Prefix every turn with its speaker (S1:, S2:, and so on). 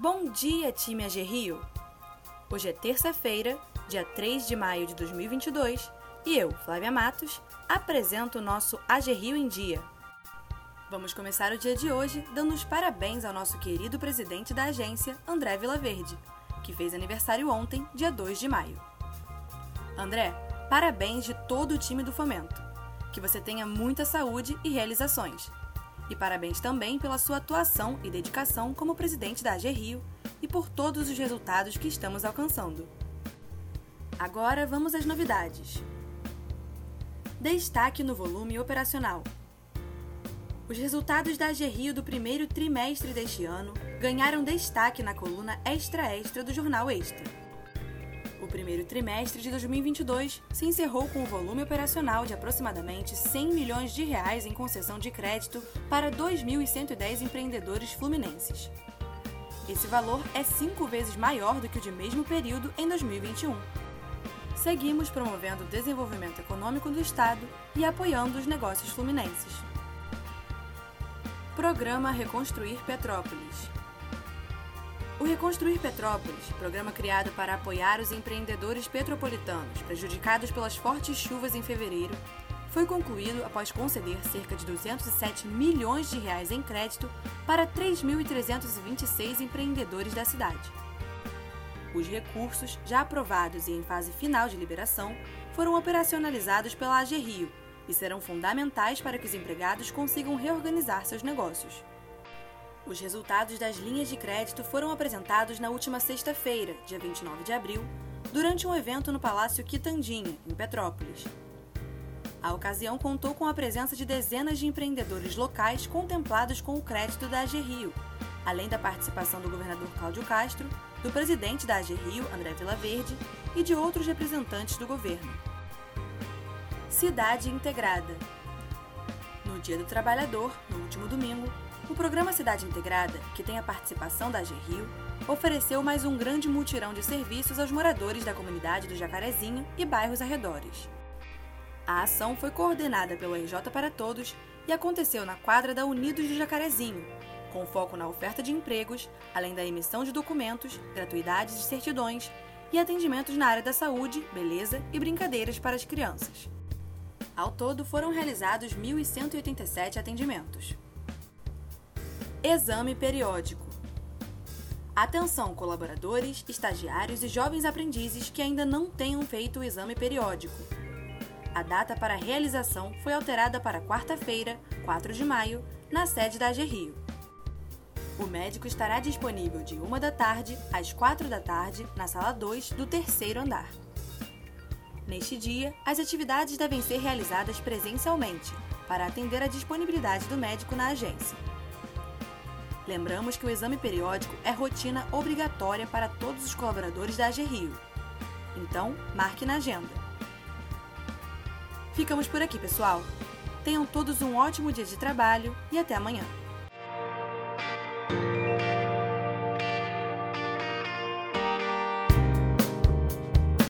S1: Bom dia, time AG Rio! Hoje é terça-feira, dia 3 de maio de 2022, e eu, Flávia Matos, apresento o nosso AG Rio em Dia. Vamos começar o dia de hoje dando os parabéns ao nosso querido presidente da agência, André Vilaverde, que fez aniversário ontem, dia 2 de maio. André, parabéns de todo o time do Fomento. Que você tenha muita saúde e realizações. E parabéns também pela sua atuação e dedicação como presidente da AG Rio e por todos os resultados que estamos alcançando. Agora vamos às novidades. Destaque no volume operacional. Os resultados da AG Rio do primeiro trimestre deste ano ganharam destaque na coluna Extra Extra do Jornal Extra primeiro trimestre de 2022 se encerrou com um volume operacional de aproximadamente 100 milhões de reais em concessão de crédito para 2.110 empreendedores fluminenses. Esse valor é cinco vezes maior do que o de mesmo período em 2021. Seguimos promovendo o desenvolvimento econômico do Estado e apoiando os negócios fluminenses. Programa Reconstruir Petrópolis o Reconstruir Petrópolis, programa criado para apoiar os empreendedores petropolitanos prejudicados pelas fortes chuvas em fevereiro, foi concluído após conceder cerca de 207 milhões de reais em crédito para 3.326 empreendedores da cidade. Os recursos, já aprovados e em fase final de liberação, foram operacionalizados pela AG Rio e serão fundamentais para que os empregados consigam reorganizar seus negócios. Os resultados das linhas de crédito foram apresentados na última sexta-feira, dia 29 de abril, durante um evento no Palácio Quitandinha, em Petrópolis. A ocasião contou com a presença de dezenas de empreendedores locais contemplados com o crédito da AG Rio, além da participação do governador Cláudio Castro, do presidente da AG Rio, André Vilaverde, e de outros representantes do governo. Cidade Integrada No Dia do Trabalhador, no último domingo, o programa Cidade Integrada, que tem a participação da Rio, ofereceu mais um grande mutirão de serviços aos moradores da comunidade do Jacarezinho e bairros arredores. A ação foi coordenada pelo RJ para Todos e aconteceu na quadra da Unidos do Jacarezinho, com foco na oferta de empregos, além da emissão de documentos, gratuidades e certidões e atendimentos na área da saúde, beleza e brincadeiras para as crianças. Ao todo, foram realizados 1.187 atendimentos. Exame periódico. Atenção, colaboradores, estagiários e jovens aprendizes que ainda não tenham feito o exame periódico. A data para a realização foi alterada para quarta-feira, 4 de maio, na sede da AG Rio. O médico estará disponível de 1 da tarde às 4 da tarde na sala 2 do terceiro andar. Neste dia, as atividades devem ser realizadas presencialmente, para atender a disponibilidade do médico na agência. Lembramos que o exame periódico é rotina obrigatória para todos os colaboradores da AG Rio. Então, marque na agenda. Ficamos por aqui, pessoal. Tenham todos um ótimo dia de trabalho e até amanhã.